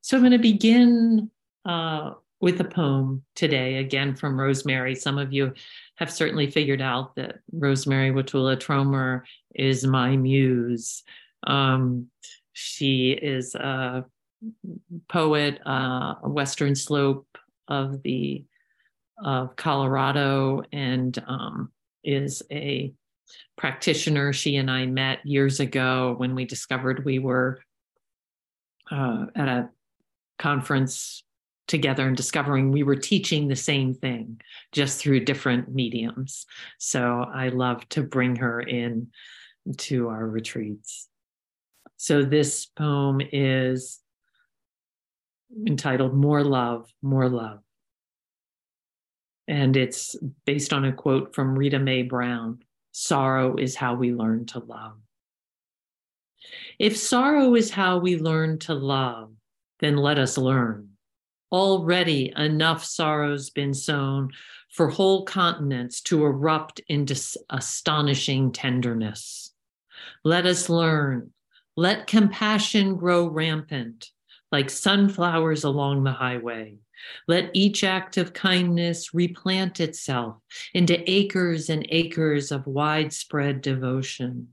So I'm going to begin uh, with a poem today, again from Rosemerry. Some of you have certainly figured out that Rosemerry Wahtola Trommer is my muse. Um, she is a poet, uh, Western Slope of the of Colorado, and um, is a practitioner. She and I met years ago when we discovered we were uh, at a conference together and discovering we were teaching the same thing just through different mediums. So I love to bring her in to our retreats. So this poem is entitled More Love, More Love. And it's based on a quote from Rita Mae Brown Sorrow is how we learn to love. If sorrow is how we learn to love, then let us learn. Already enough sorrows been sown for whole continents to erupt into astonishing tenderness. Let us learn. Let compassion grow rampant like sunflowers along the highway. Let each act of kindness replant itself into acres and acres of widespread devotion.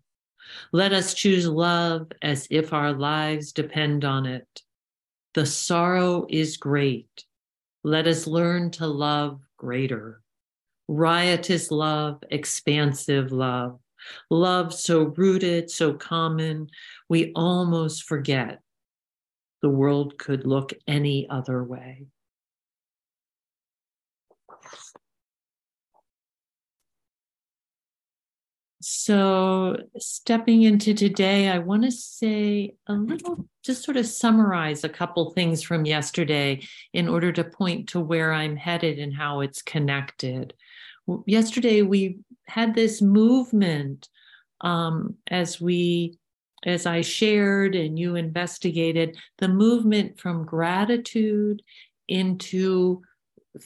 Let us choose love as if our lives depend on it. The sorrow is great. Let us learn to love greater. Riotous love, expansive love, love so rooted, so common, we almost forget the world could look any other way. So, stepping into today, I want to say a little, just sort of summarize a couple things from yesterday in order to point to where I'm headed and how it's connected. Yesterday, we had this movement um, as we, as I shared and you investigated, the movement from gratitude into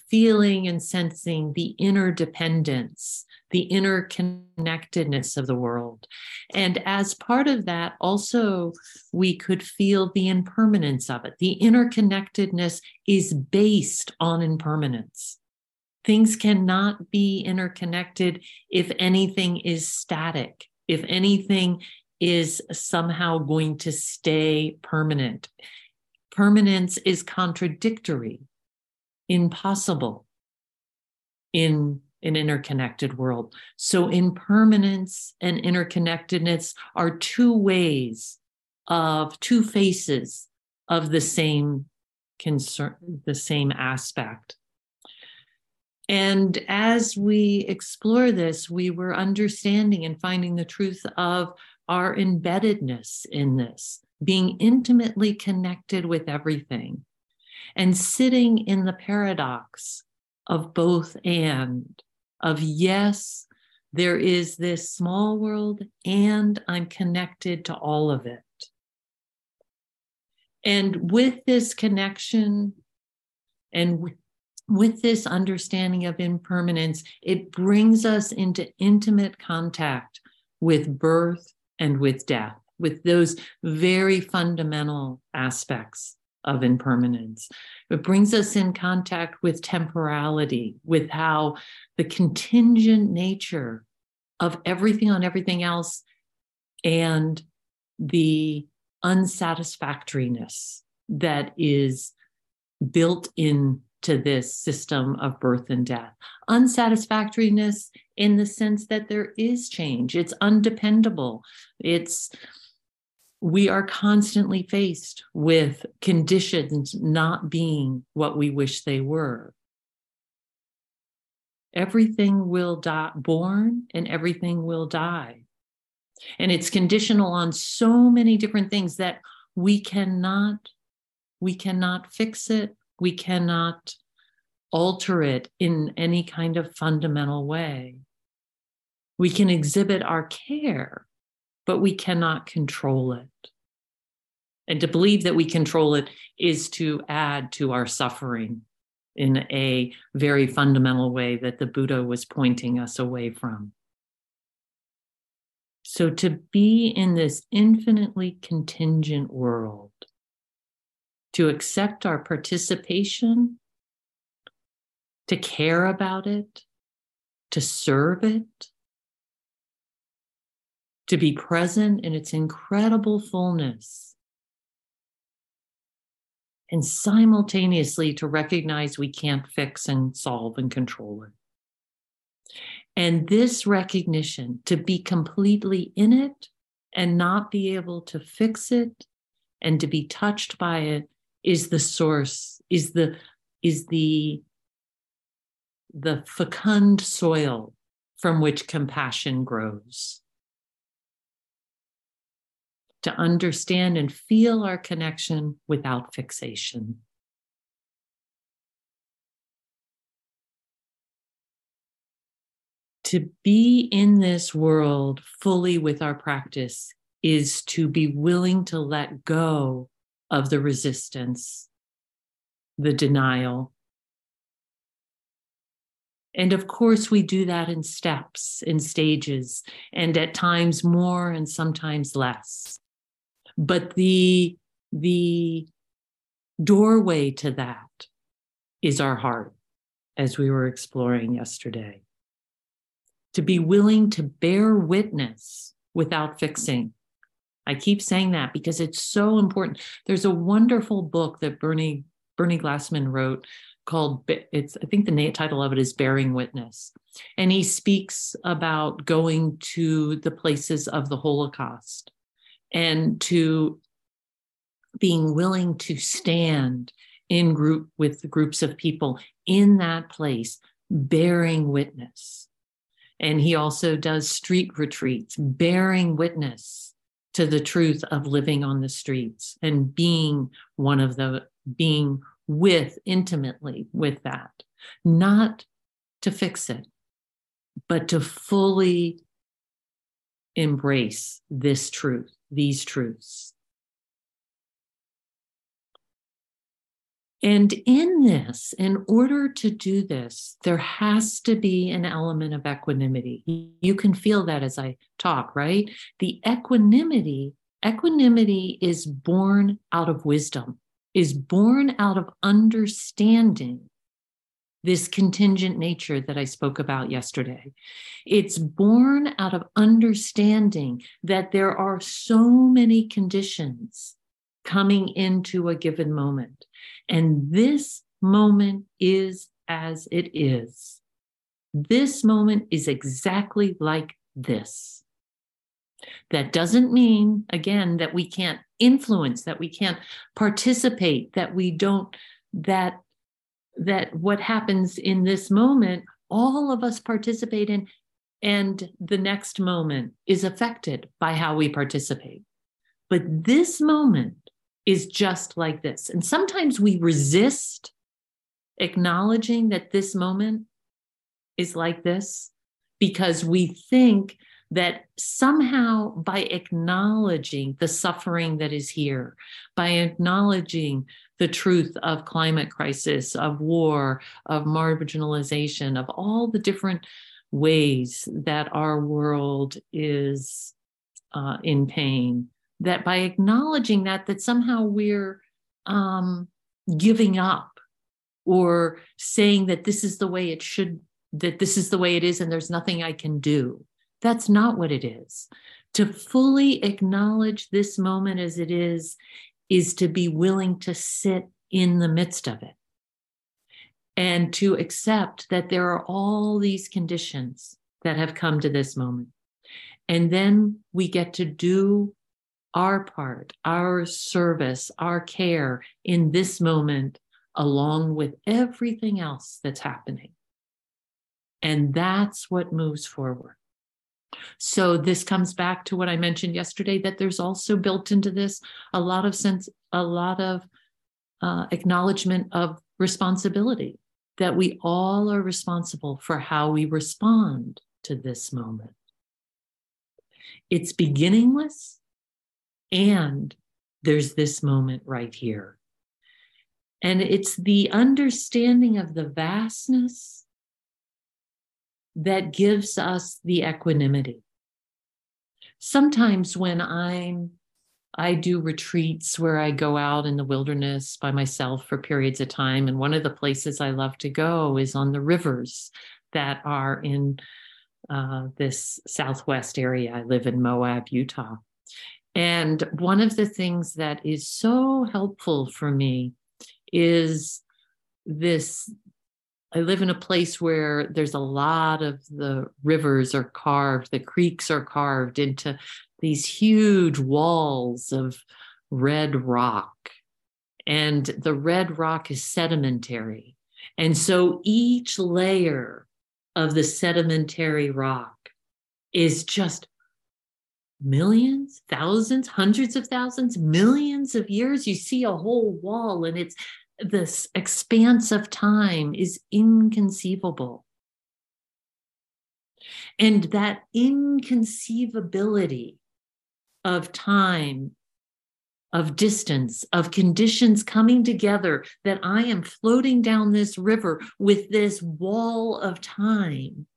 feeling and sensing the interdependence the interconnectedness of the world. And as part of that, also, we could feel the impermanence of it. The interconnectedness is based on impermanence. Things cannot be interconnected if anything is static, if anything is somehow going to stay permanent. Permanence is contradictory, impossible in an interconnected world. So, impermanence and interconnectedness are two ways of two faces of the same concern, the same aspect. And as we explore this, we were understanding and finding the truth of our embeddedness in this, being intimately connected with everything, and sitting in the paradox of both and of yes, there is this small world and I'm connected to all of it. And with this connection and with this understanding of impermanence, it brings us into intimate contact with birth and with death, with those very fundamental aspects of impermanence. It brings us in contact with temporality, with how the contingent nature of everything on everything else and the unsatisfactoriness that is built into this system of birth and death. Unsatisfactoriness in the sense that there is change, it's undependable, it's we are constantly faced with conditions not being what we wish they were. Everything will die, born and everything will die. And it's conditional on so many different things that we cannot, we cannot fix it. We cannot alter it in any kind of fundamental way. We can exhibit our care but we cannot control it. And to believe that we control it is to add to our suffering in a very fundamental way that the Buddha was pointing us away from. So, to be in this infinitely contingent world to accept our participation, to care about it, to serve it, to be present in its incredible fullness, and simultaneously to recognize we can't fix and solve and control it. And this recognition to be completely in it and not be able to fix it and to be touched by it is the source, is the, is the, the fecund soil from which compassion grows. To understand and feel our connection without fixation. to be in this world fully with our practice is to be willing to let go of the resistance, the denial. And of course, we do that in steps, in stages, and at times more and sometimes less. But the, the doorway to that is our heart, as we were exploring yesterday to be willing to bear witness without fixing. I keep saying that because it's so important. There's a wonderful book that Bernie Bernie Glassman wrote called it's I think the title of it is Bearing Witness. And he speaks about going to the places of the Holocaust and to being willing to stand in group with groups of people in that place bearing witness. And he also does street retreats, bearing witness to the truth of living on the streets and being one of the, being with intimately with that, not to fix it, but to fully embrace this truth, these truths. And in this, in order to do this, there has to be an element of equanimity. You can feel that as I talk, right? The equanimity, equanimity is born out of wisdom, is born out of understanding this contingent nature that I spoke about yesterday. It's born out of understanding that there are so many conditions coming into a given moment and this moment is as it is. This moment is exactly like this. That doesn't mean, again, that we can't influence, that we can't participate, that we don't, that that what happens in this moment, all of us participate in, and the next moment is affected by how we participate. But this moment is just like this. And sometimes we resist acknowledging that this moment is like this because we think that somehow by acknowledging the suffering that is here, by acknowledging the truth of climate crisis, of war, of marginalization, of all the different ways that our world is uh, in pain, that by acknowledging that that somehow we're um, giving up or saying that this is the way it should that this is the way it is and there's nothing i can do that's not what it is. To fully acknowledge this moment as it is is to be willing to sit in the midst of it and to accept that there are all these conditions that have come to this moment and then we get to do our part, our service, our care in this moment, along with everything else that's happening. And that's what moves forward. So this comes back to what I mentioned yesterday that there's also built into this a lot of sense, a lot of uh, acknowledgement of responsibility that we all are responsible for how we respond to this moment. It's beginningless and there's this moment right here. And it's the understanding of the vastness that gives us the equanimity. Sometimes when I'm I do retreats where I go out in the wilderness by myself for periods of time. And one of the places I love to go is on the rivers that are in uh, this southwest area. I live in Moab, Utah. And one of the things that is so helpful for me is this I live in a place where there's a lot of the rivers are carved, the creeks are carved into these huge walls of red rock. And the red rock is sedimentary. And so each layer of the sedimentary rock is just millions, thousands, hundreds of thousands, millions of years. You see a whole wall, and it's this expanse of time is inconceivable. And that inconceivability of time, of distance, of conditions coming together, that I am floating down this river with this wall of time.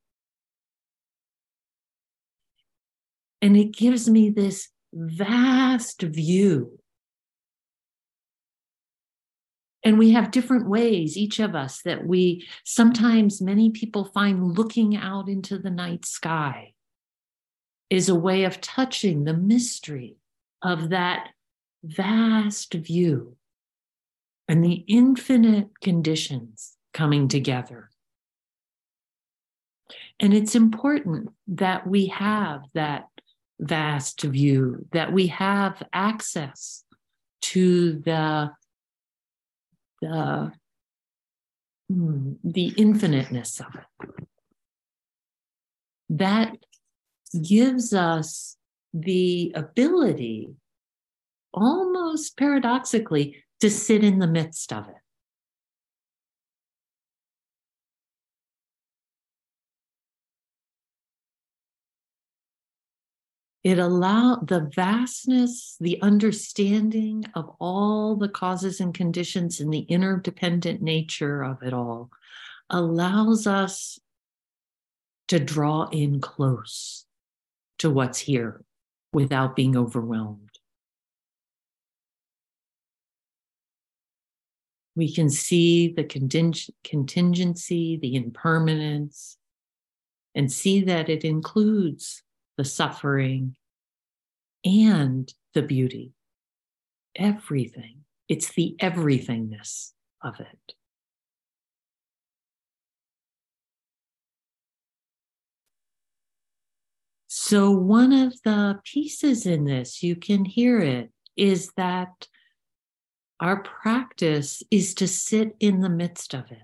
And it gives me this vast view. And we have different ways, each of us, that we sometimes many people find looking out into the night sky is a way of touching the mystery of that vast view and the infinite conditions coming together. And it's important that we have that vast view, that we have access to the, the, hmm, the infiniteness of it. That gives us the ability, almost paradoxically, to sit in the midst of it. It allow the vastness, the understanding of all the causes and conditions and the interdependent nature of it all allows us to draw in close to what's here without being overwhelmed. We can see the contingency, the impermanence, and see that it includes the suffering and the beauty. Everything. It's the everythingness of it. So, one of the pieces in this, you can hear it, is that our practice is to sit in the midst of it.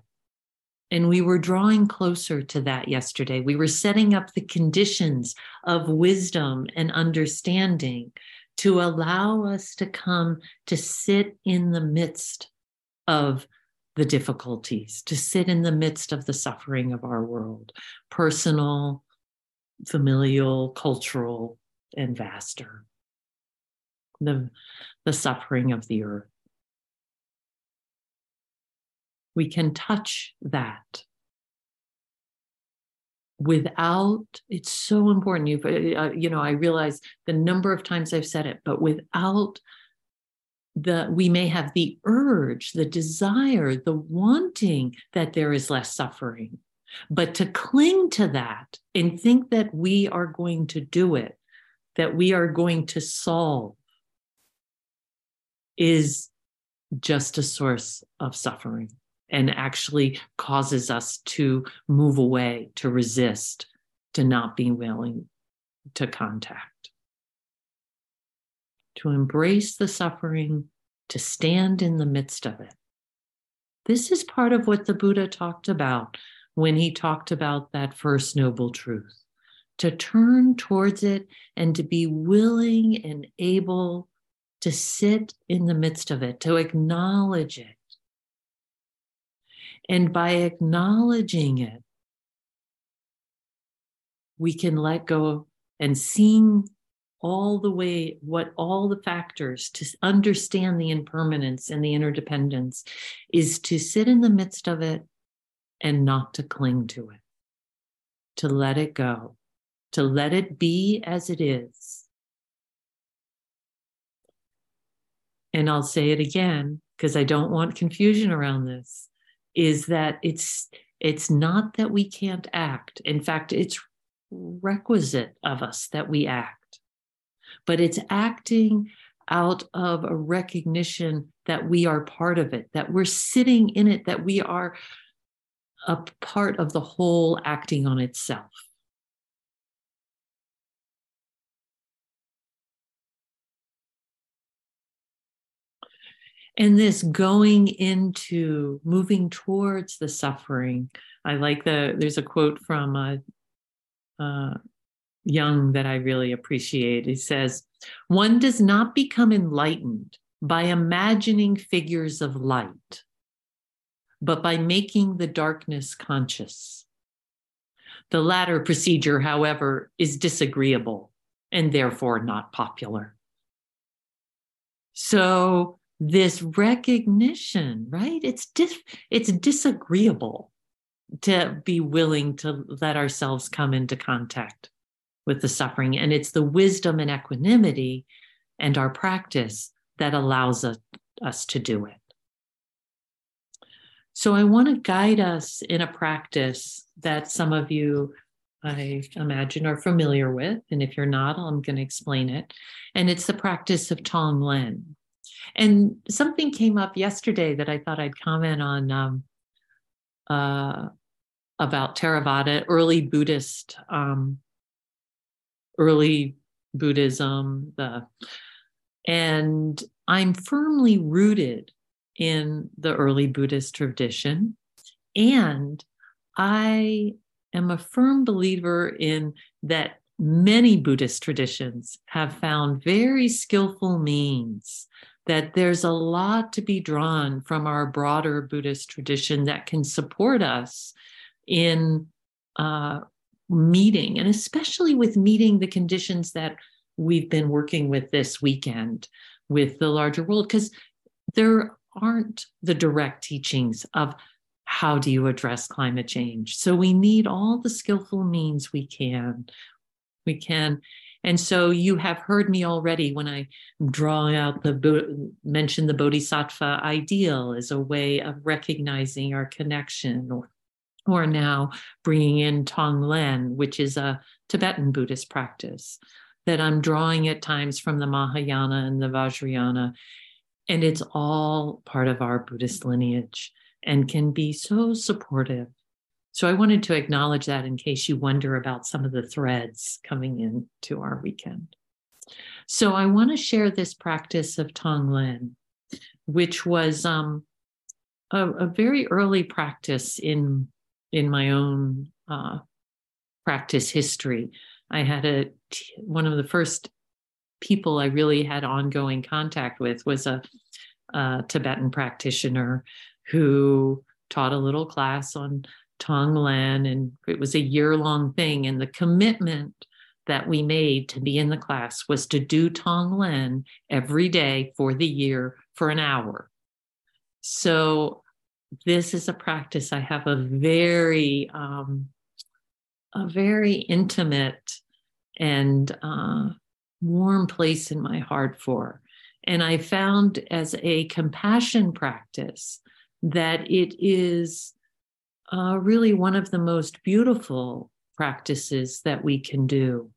And we were drawing closer to that yesterday. We were setting up the conditions of wisdom and understanding to allow us to come to sit in the midst of the difficulties, to sit in the midst of the suffering of our world, personal, familial, cultural, and vaster. The, the suffering of the earth. We can touch that without it's so important. You uh, you know i realize the number of times i've said it but without the we may have the urge the desire the wanting that there is less suffering. But to cling to that and think that we are going to do it, that we are going to solve, is just a source of suffering and actually causes us to move away, to resist, to not be willing to contact. To embrace the suffering, to stand in the midst of it. This is part of what the Buddha talked about when he talked about that first noble truth to turn towards it and to be willing and able to sit in the midst of it, to acknowledge it. And by acknowledging it, we can let go and seeing all the way what all the factors to understand the impermanence and the interdependence is to sit in the midst of it and not to cling to it, to let it go, to let it be as it is. and I'll say it again because I don't want confusion around this, is that it's it's not that we can't act. In fact, it's requisite of us that we act. But it's acting out of a recognition that we are part of it, that we're sitting in it, that we are a part of the whole acting on itself. And this going into moving towards the suffering i like the there's a quote from uh, uh, Jung that i really appreciate. He says one does not become enlightened by imagining figures of light but by making the darkness conscious. The latter procedure however is disagreeable and therefore not popular. So this recognition, right? It's dis- it's disagreeable to be willing to let ourselves come into contact with the suffering. And it's the wisdom and equanimity and our practice that allows us, us to do it. So I want to guide us in a practice that some of you, I imagine, are familiar with. And if you're not, I'm going to explain it. And it's the practice of Tonglen. And something came up yesterday that I thought I'd comment on um, uh, about Theravada, early Buddhist, um, early Buddhism, the and I'm firmly rooted in the early Buddhist tradition. And I am a firm believer in that many Buddhist traditions have found very skillful means that there's a lot to be drawn from our broader Buddhist tradition that can support us in uh, meeting, and especially with meeting the conditions that we've been working with this weekend with the larger world, because there aren't the direct teachings of how do you address climate change. So we need all the skillful means we can. We can and so you have heard me already when I draw out the mention the bodhisattva ideal as a way of recognizing our connection or or now bringing in Tonglen, which is a Tibetan Buddhist practice that I'm drawing at times from the Mahayana and the Vajrayana. And it's all part of our Buddhist lineage and can be so supportive so I wanted to acknowledge that in case you wonder about some of the threads coming into our weekend. So I want to share this practice of Tonglen, which was um, a, a, very early practice in in my own uh, practice history. I had a one of the first people I really had ongoing contact with was a, a Tibetan practitioner who taught a little class on Tonglen, and it was a year long thing. And the commitment that we made to be in the class was to do Tonglen every day for the year for an hour. So this is a practice I have a very, um, a very intimate and uh, warm place in my heart for. And I found as a compassion practice that it is uh, really one of the most beautiful practices that we can do.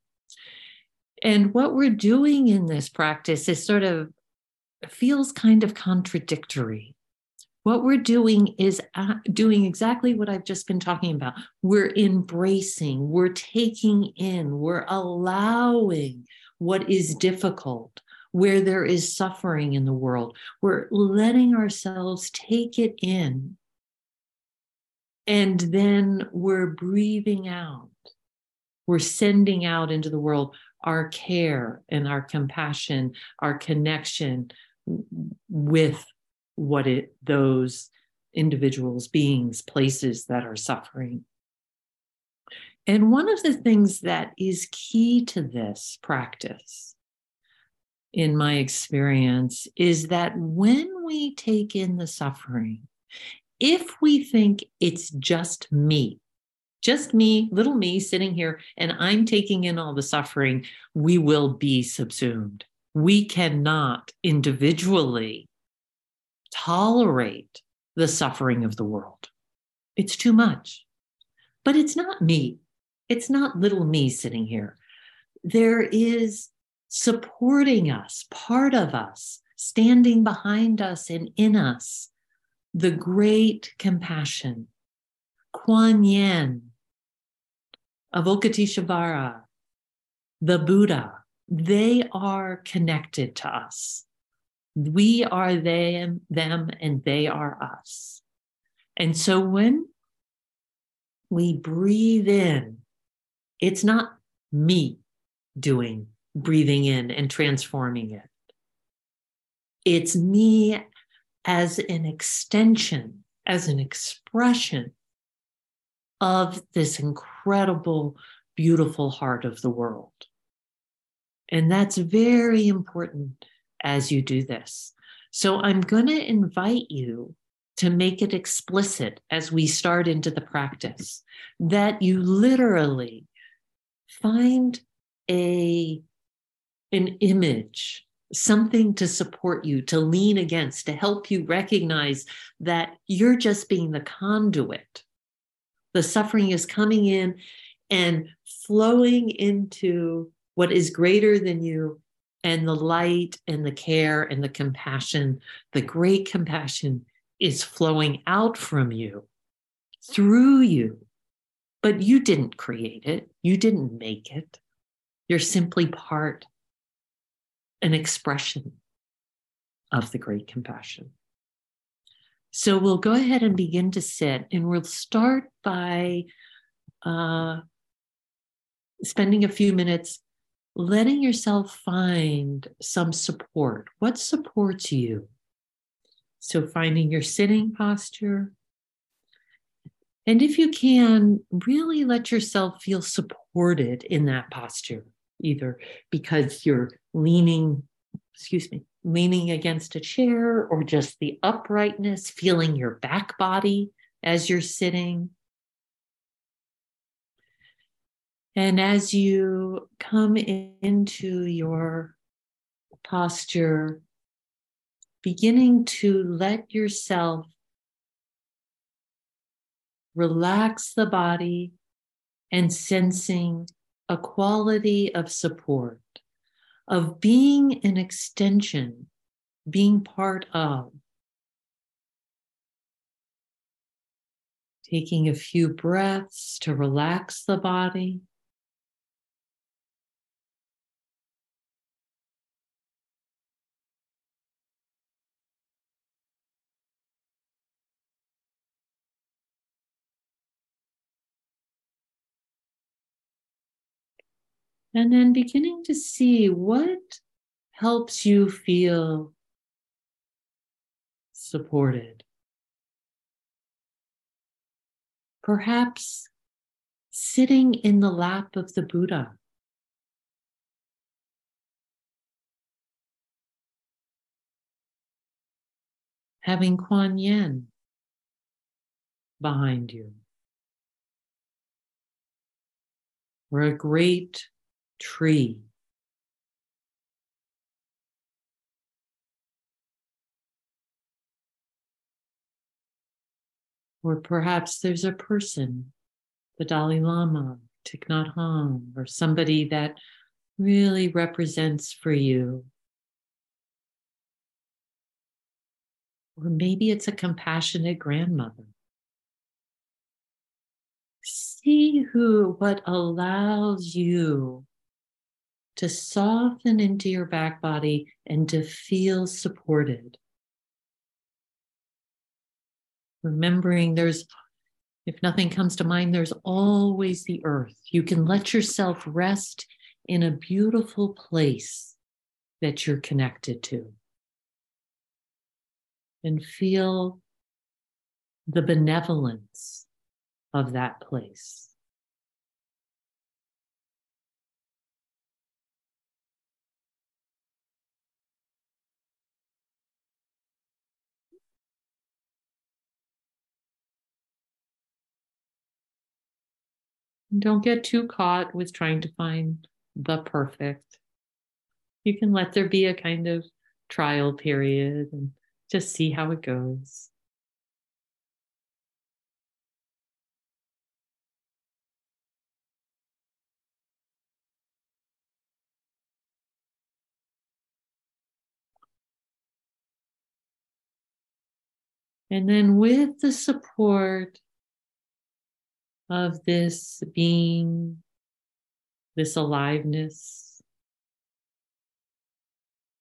And what we're doing in this practice is sort of feels kind of contradictory. What we're doing is doing exactly what I've just been talking about. We're embracing, we're taking in, we're allowing what is difficult, where there is suffering in the world. We're letting ourselves take it in and then we're breathing out. We're sending out into the world our care and our compassion, our connection with what it those individuals, beings, places that are suffering. And one of the things that is key to this practice, in my experience, is that when we take in the suffering, if we think it's just me, just me, little me sitting here, and I'm taking in all the suffering, we will be subsumed. We cannot individually tolerate the suffering of the world. It's too much. But it's not me. It's not little me sitting here. There is supporting us, part of us, standing behind us and in us, the great compassion. Kuan Yin, Avalokiteshvara, the Buddha, they are connected to us. We are them, them, and they are us. And so when we breathe in, it's not me doing breathing in and transforming it. It's me as an extension, as an expression of this incredible, beautiful heart of the world. And that's very important as you do this. So I'm going to invite you to make it explicit as we start into the practice that you literally find a an image something to support you to lean against to help you recognize that you're just being the conduit. The suffering is coming in and flowing into what is greater than you and the light and the care and the compassion the great compassion is flowing out from you through you. But you didn't create it. You didn't make it. You're simply part an expression of the great compassion so we'll go ahead and begin to sit, and we'll start by uh, spending a few minutes letting yourself find some support. What supports you? So, finding your sitting posture. And if you can, really let yourself feel supported in that posture, either because you're leaning, excuse me, leaning against a chair or just the uprightness, feeling your back body as you're sitting. And as you come into your posture, beginning to let yourself relax the body and sensing a quality of support of being an extension, being part of. Taking a few breaths to relax the body. And then beginning to see what helps you feel supported. Perhaps sitting in the lap of the Buddha. Having Kuan Yin behind you. Or a great tree. Or perhaps there's a person, the Dalai Lama, Thich Nhat Hanh, or somebody that really represents for you. Or maybe it's a compassionate grandmother. See who, what allows you to soften into your back body and to feel supported. Remembering there's, if nothing comes to mind, there's always the earth. You can let yourself rest in a beautiful place that you're connected to. And feel the benevolence of that place. Don't get too caught with trying to find the perfect. you can let there be a kind of trial period and just see how it goes. And then, with the support of this being, this aliveness,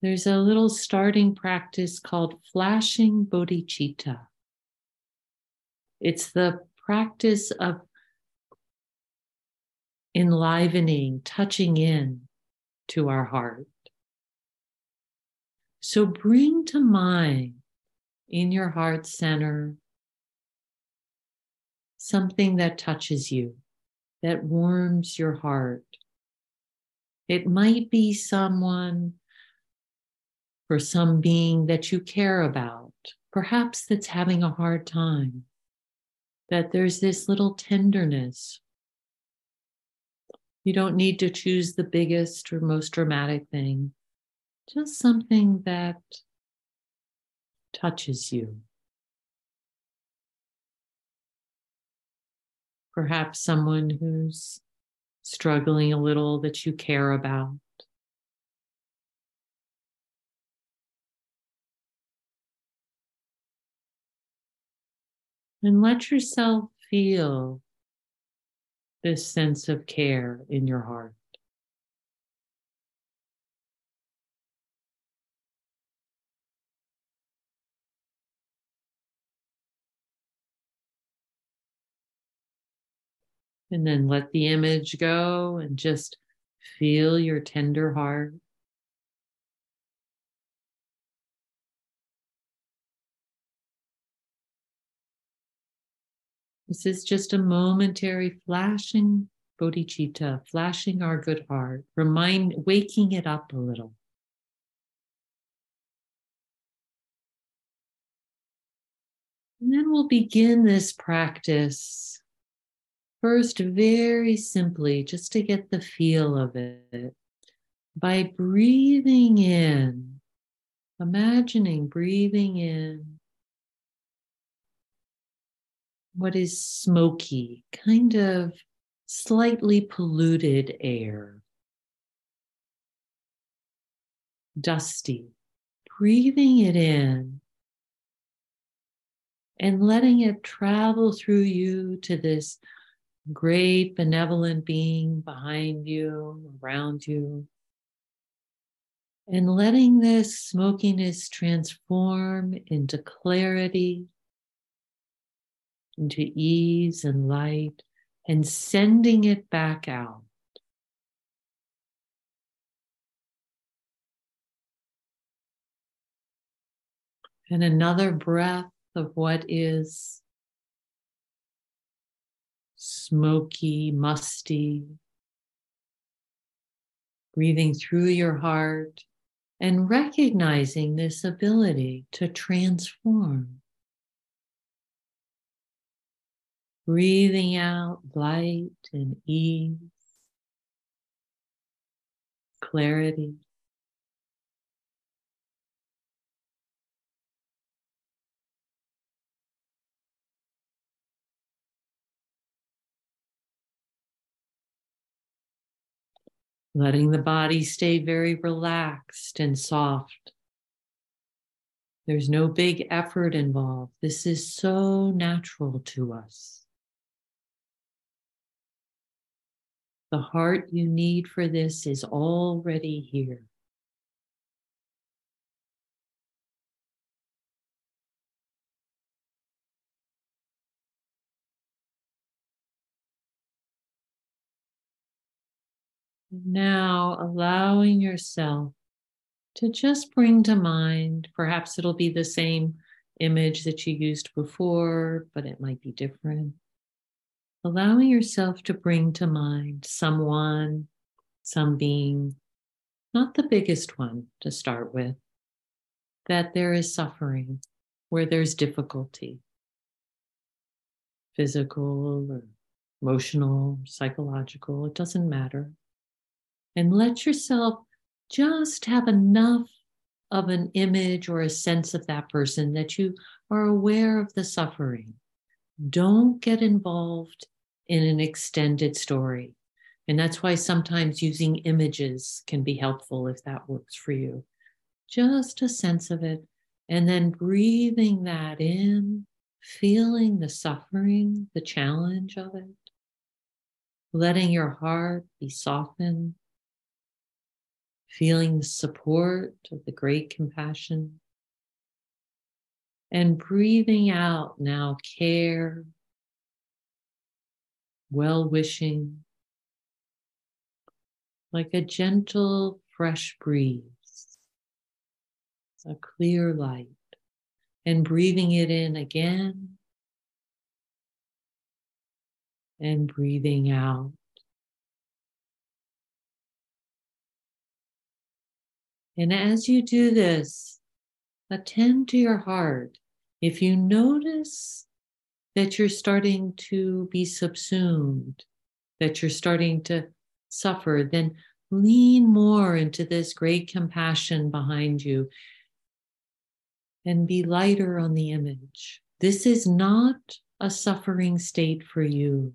there's a little starting practice called flashing bodhicitta. It's the practice of enlivening, touching in to our heart. So bring to mind in your heart center something that touches you, that warms your heart. It might be someone or some being that you care about, perhaps that's having a hard time, that there's this little tenderness. You don't need to choose the biggest or most dramatic thing, just something that touches you. Perhaps someone who's struggling a little that you care about. And let yourself feel this sense of care in your heart. And then let the image go and just feel your tender heart. This is just a momentary flashing bodhicitta, flashing our good heart, remind, waking it up a little. And then we'll begin this practice First, very simply, just to get the feel of it, by breathing in, imagining breathing in what is smoky, kind of slightly polluted air, dusty, breathing it in and letting it travel through you to this great benevolent being behind you, around you. And letting this smokiness transform into clarity, into ease and light, and sending it back out. And another breath of what is smoky, musty. Breathing through your heart and recognizing this ability to transform. Breathing out light and ease, clarity. Letting the body stay very relaxed and soft. There's no big effort involved. This is so natural to us. The heart you need for this is already here. Now, allowing yourself to just bring to mind, perhaps it'll be the same image that you used before, but it might be different. Allowing yourself to bring to mind someone, some being, not the biggest one to start with, that there is suffering, where there's difficulty, physical or emotional, psychological, it doesn't matter and let yourself just have enough of an image or a sense of that person that you are aware of the suffering. Don't get involved in an extended story. And that's why sometimes using images can be helpful if that works for you. Just a sense of it. And then breathing that in, feeling the suffering, the challenge of it, letting your heart be softened, feeling the support of the great compassion, and breathing out now care, well wishing, like a gentle, fresh breeze, a clear light, and breathing it in again and breathing out. And as you do this, attend to your heart. If you notice that you're starting to be subsumed, that you're starting to suffer, then lean more into this great compassion behind you and be lighter on the image. This is not a suffering state for you.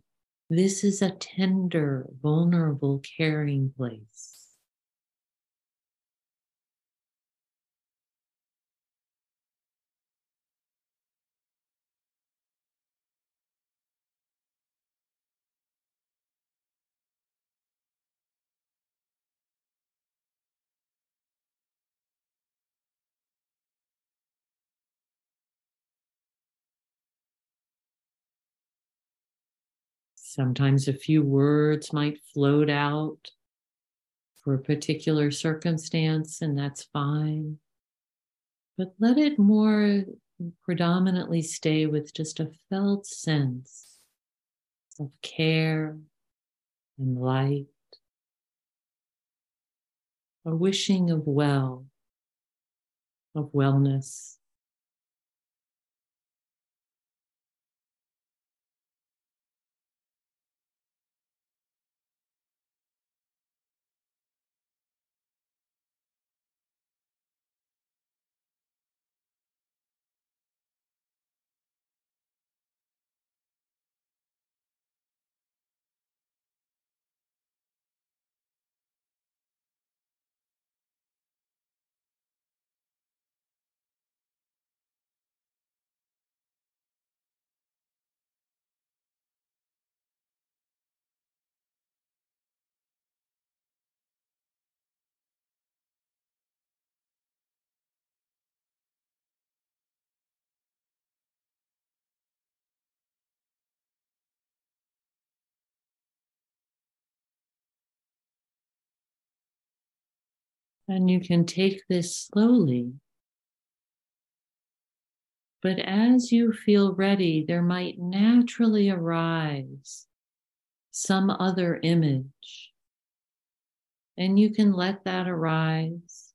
This is a tender, vulnerable, caring place. Sometimes a few words might float out for a particular circumstance, and that's fine. But let it more predominantly stay with just a felt sense of care and light, a wishing of well, of wellness. And you can take this slowly. But as you feel ready, there might naturally arise some other image. And you can let that arise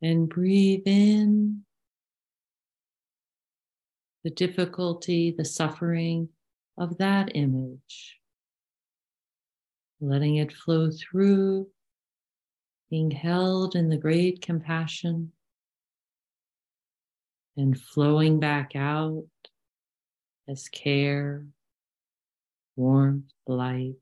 and breathe in the difficulty, the suffering of that image, letting it flow through being held in the great compassion and flowing back out as care, warmth, light.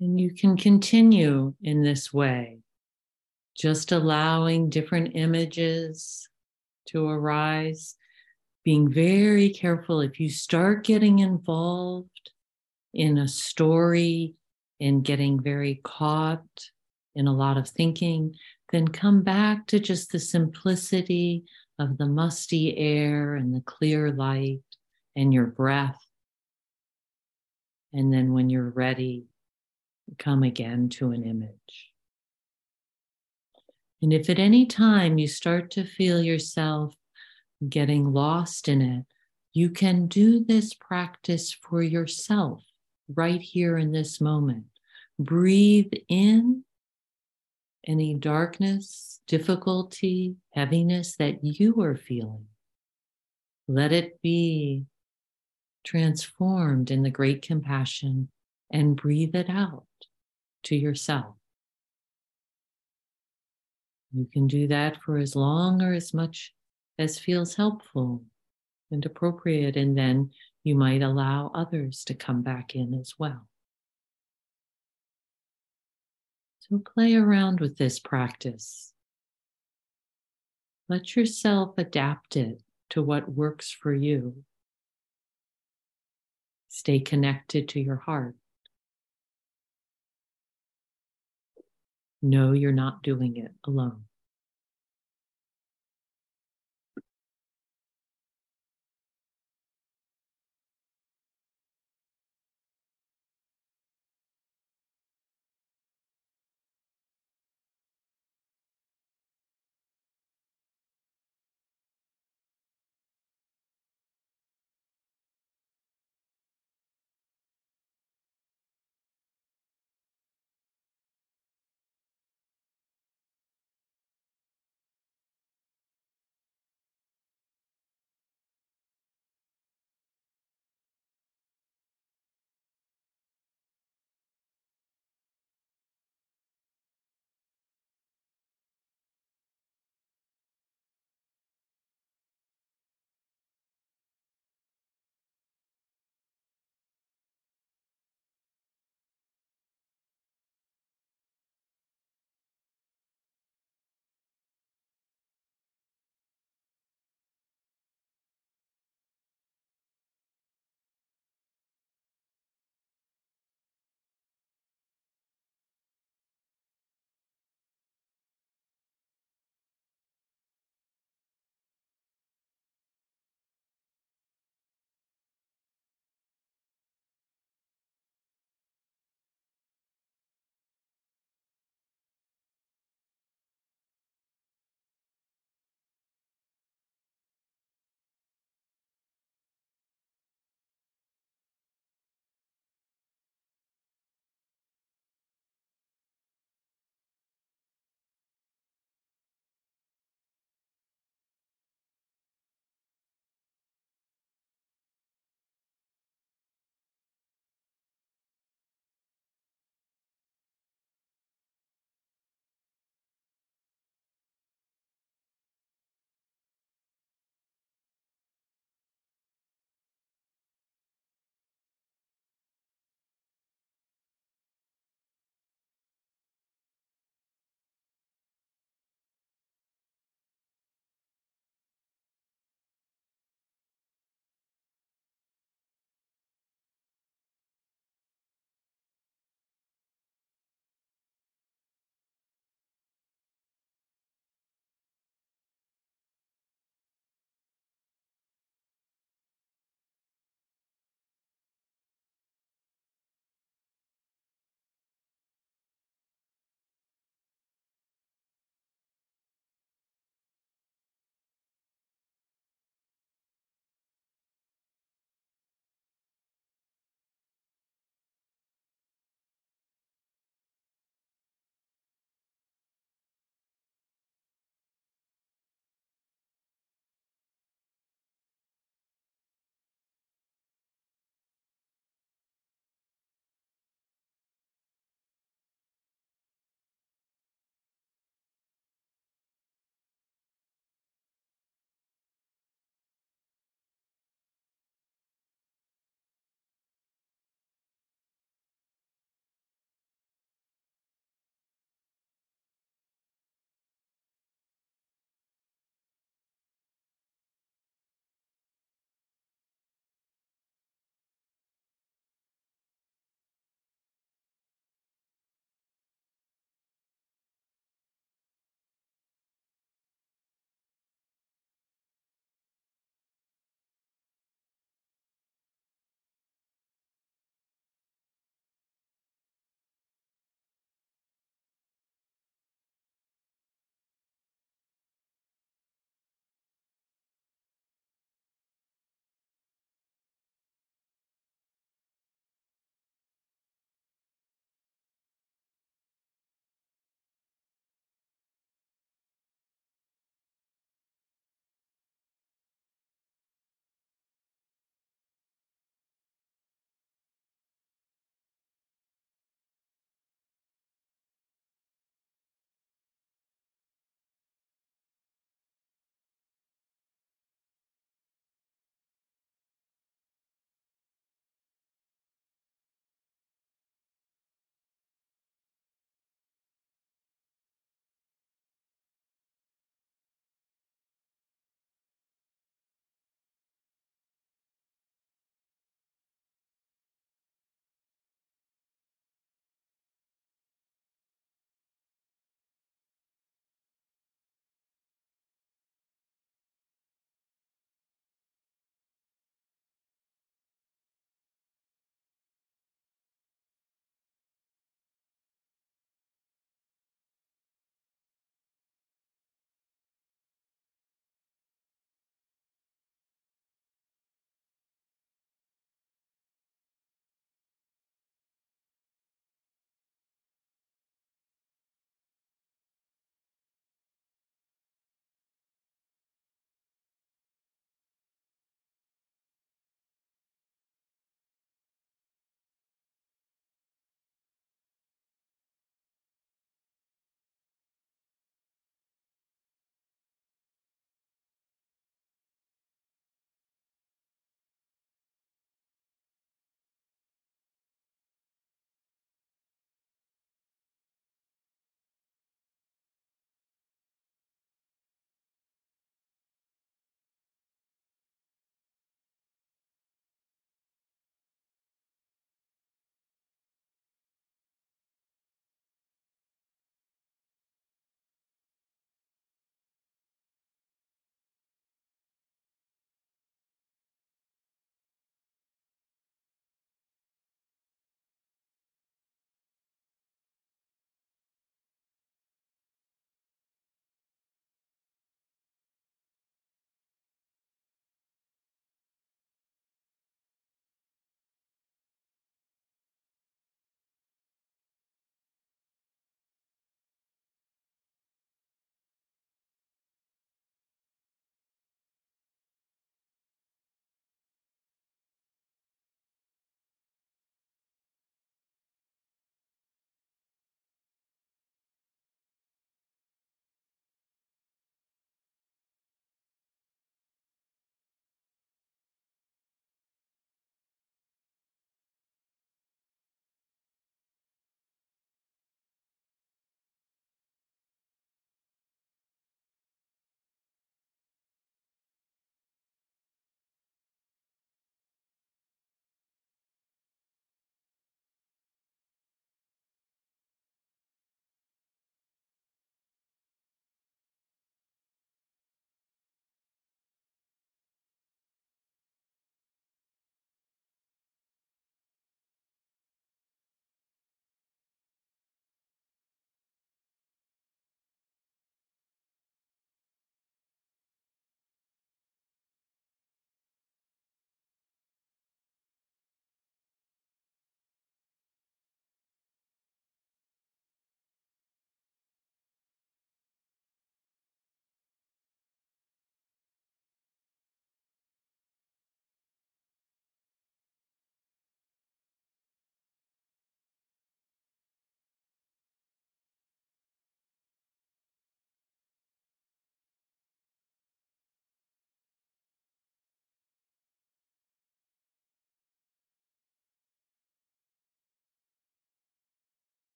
And you can continue in this way, just allowing different images to arise, being very careful if you start getting involved in a story and getting very caught in a lot of thinking, then come back to just the simplicity of the musty air and the clear light and your breath. And then when you're ready, come again to an image. And if at any time you start to feel yourself getting lost in it, you can do this practice for yourself right here in this moment. Breathe in any darkness, difficulty, heaviness that you are feeling. Let it be transformed in the great compassion and breathe it out to yourself. You can do that for as long or as much as feels helpful and appropriate, and then you might allow others to come back in as well. So play around with this practice. Let yourself adapt it to what works for you. Stay connected to your heart. Know you're not doing it alone.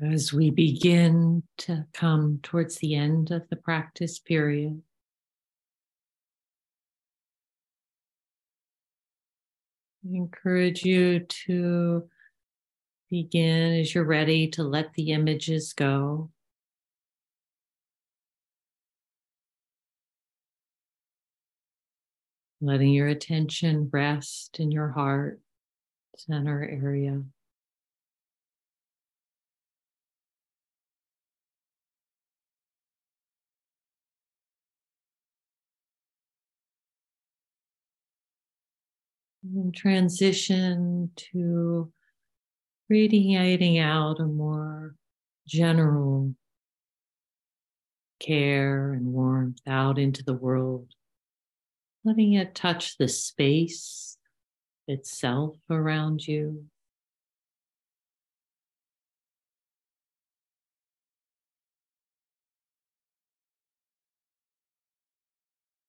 As we begin to come towards the end of the practice period, I encourage you to begin as you're ready to let the images go. Letting your attention rest in your heart center area. And transition to radiating out a more general care and warmth out into the world, letting it touch the space itself around you.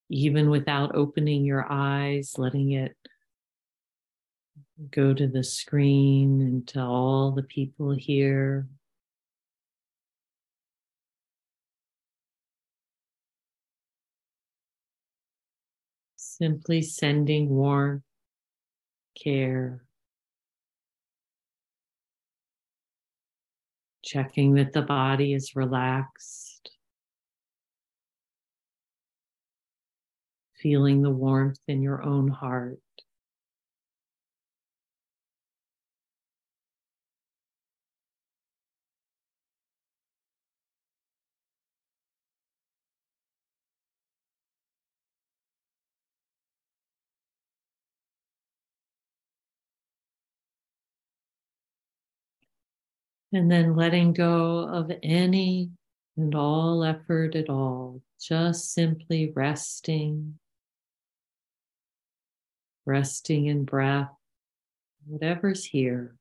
Even without opening your eyes, letting it go to the screen and to all the people here. Simply sending warmth, care, checking that the body is relaxed, feeling the warmth in your own heart. And then letting go of any and all effort at all, just simply resting, resting in breath, whatever's here.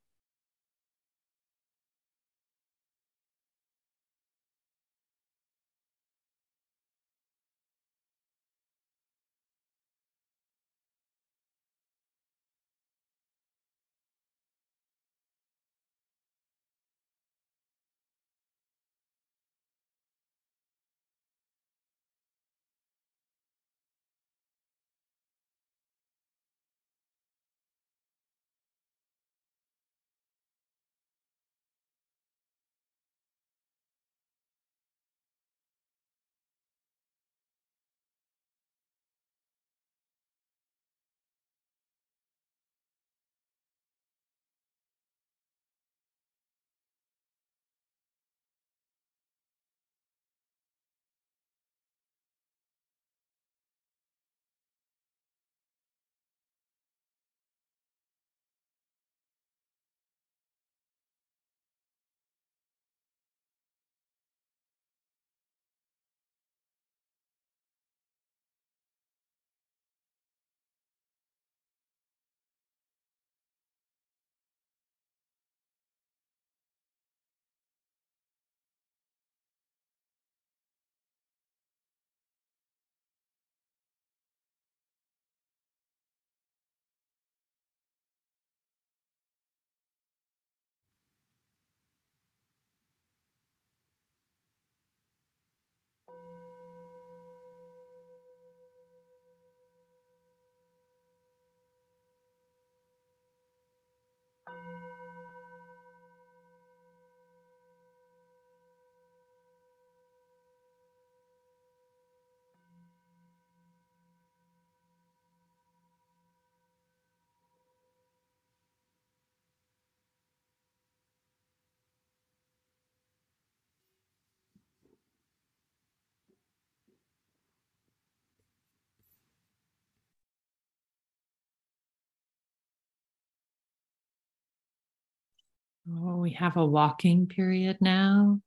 Oh, we have a walking period now,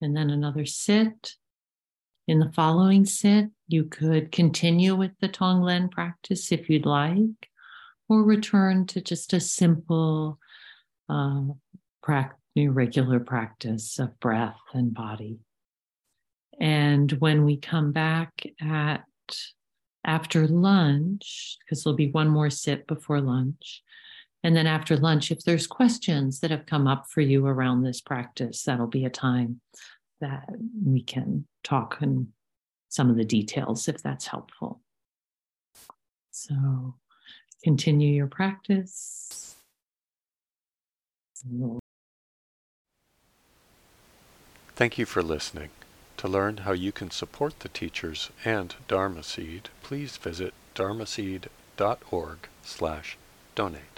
and then another sit. In the following sit, you could continue with the Tonglen practice if you'd like, or return to just a simple, uh, pra- regular practice of breath and body. And when we come back at after lunch, because there'll be one more sit before lunch, And then after lunch, if there's questions that have come up for you around this practice, that'll be a time that we can talk and some of the details if that's helpful. So continue your practice. Thank you for listening. To learn how you can support the teachers and Dharma Seed, please visit dharma dharmaseed.org slash donate.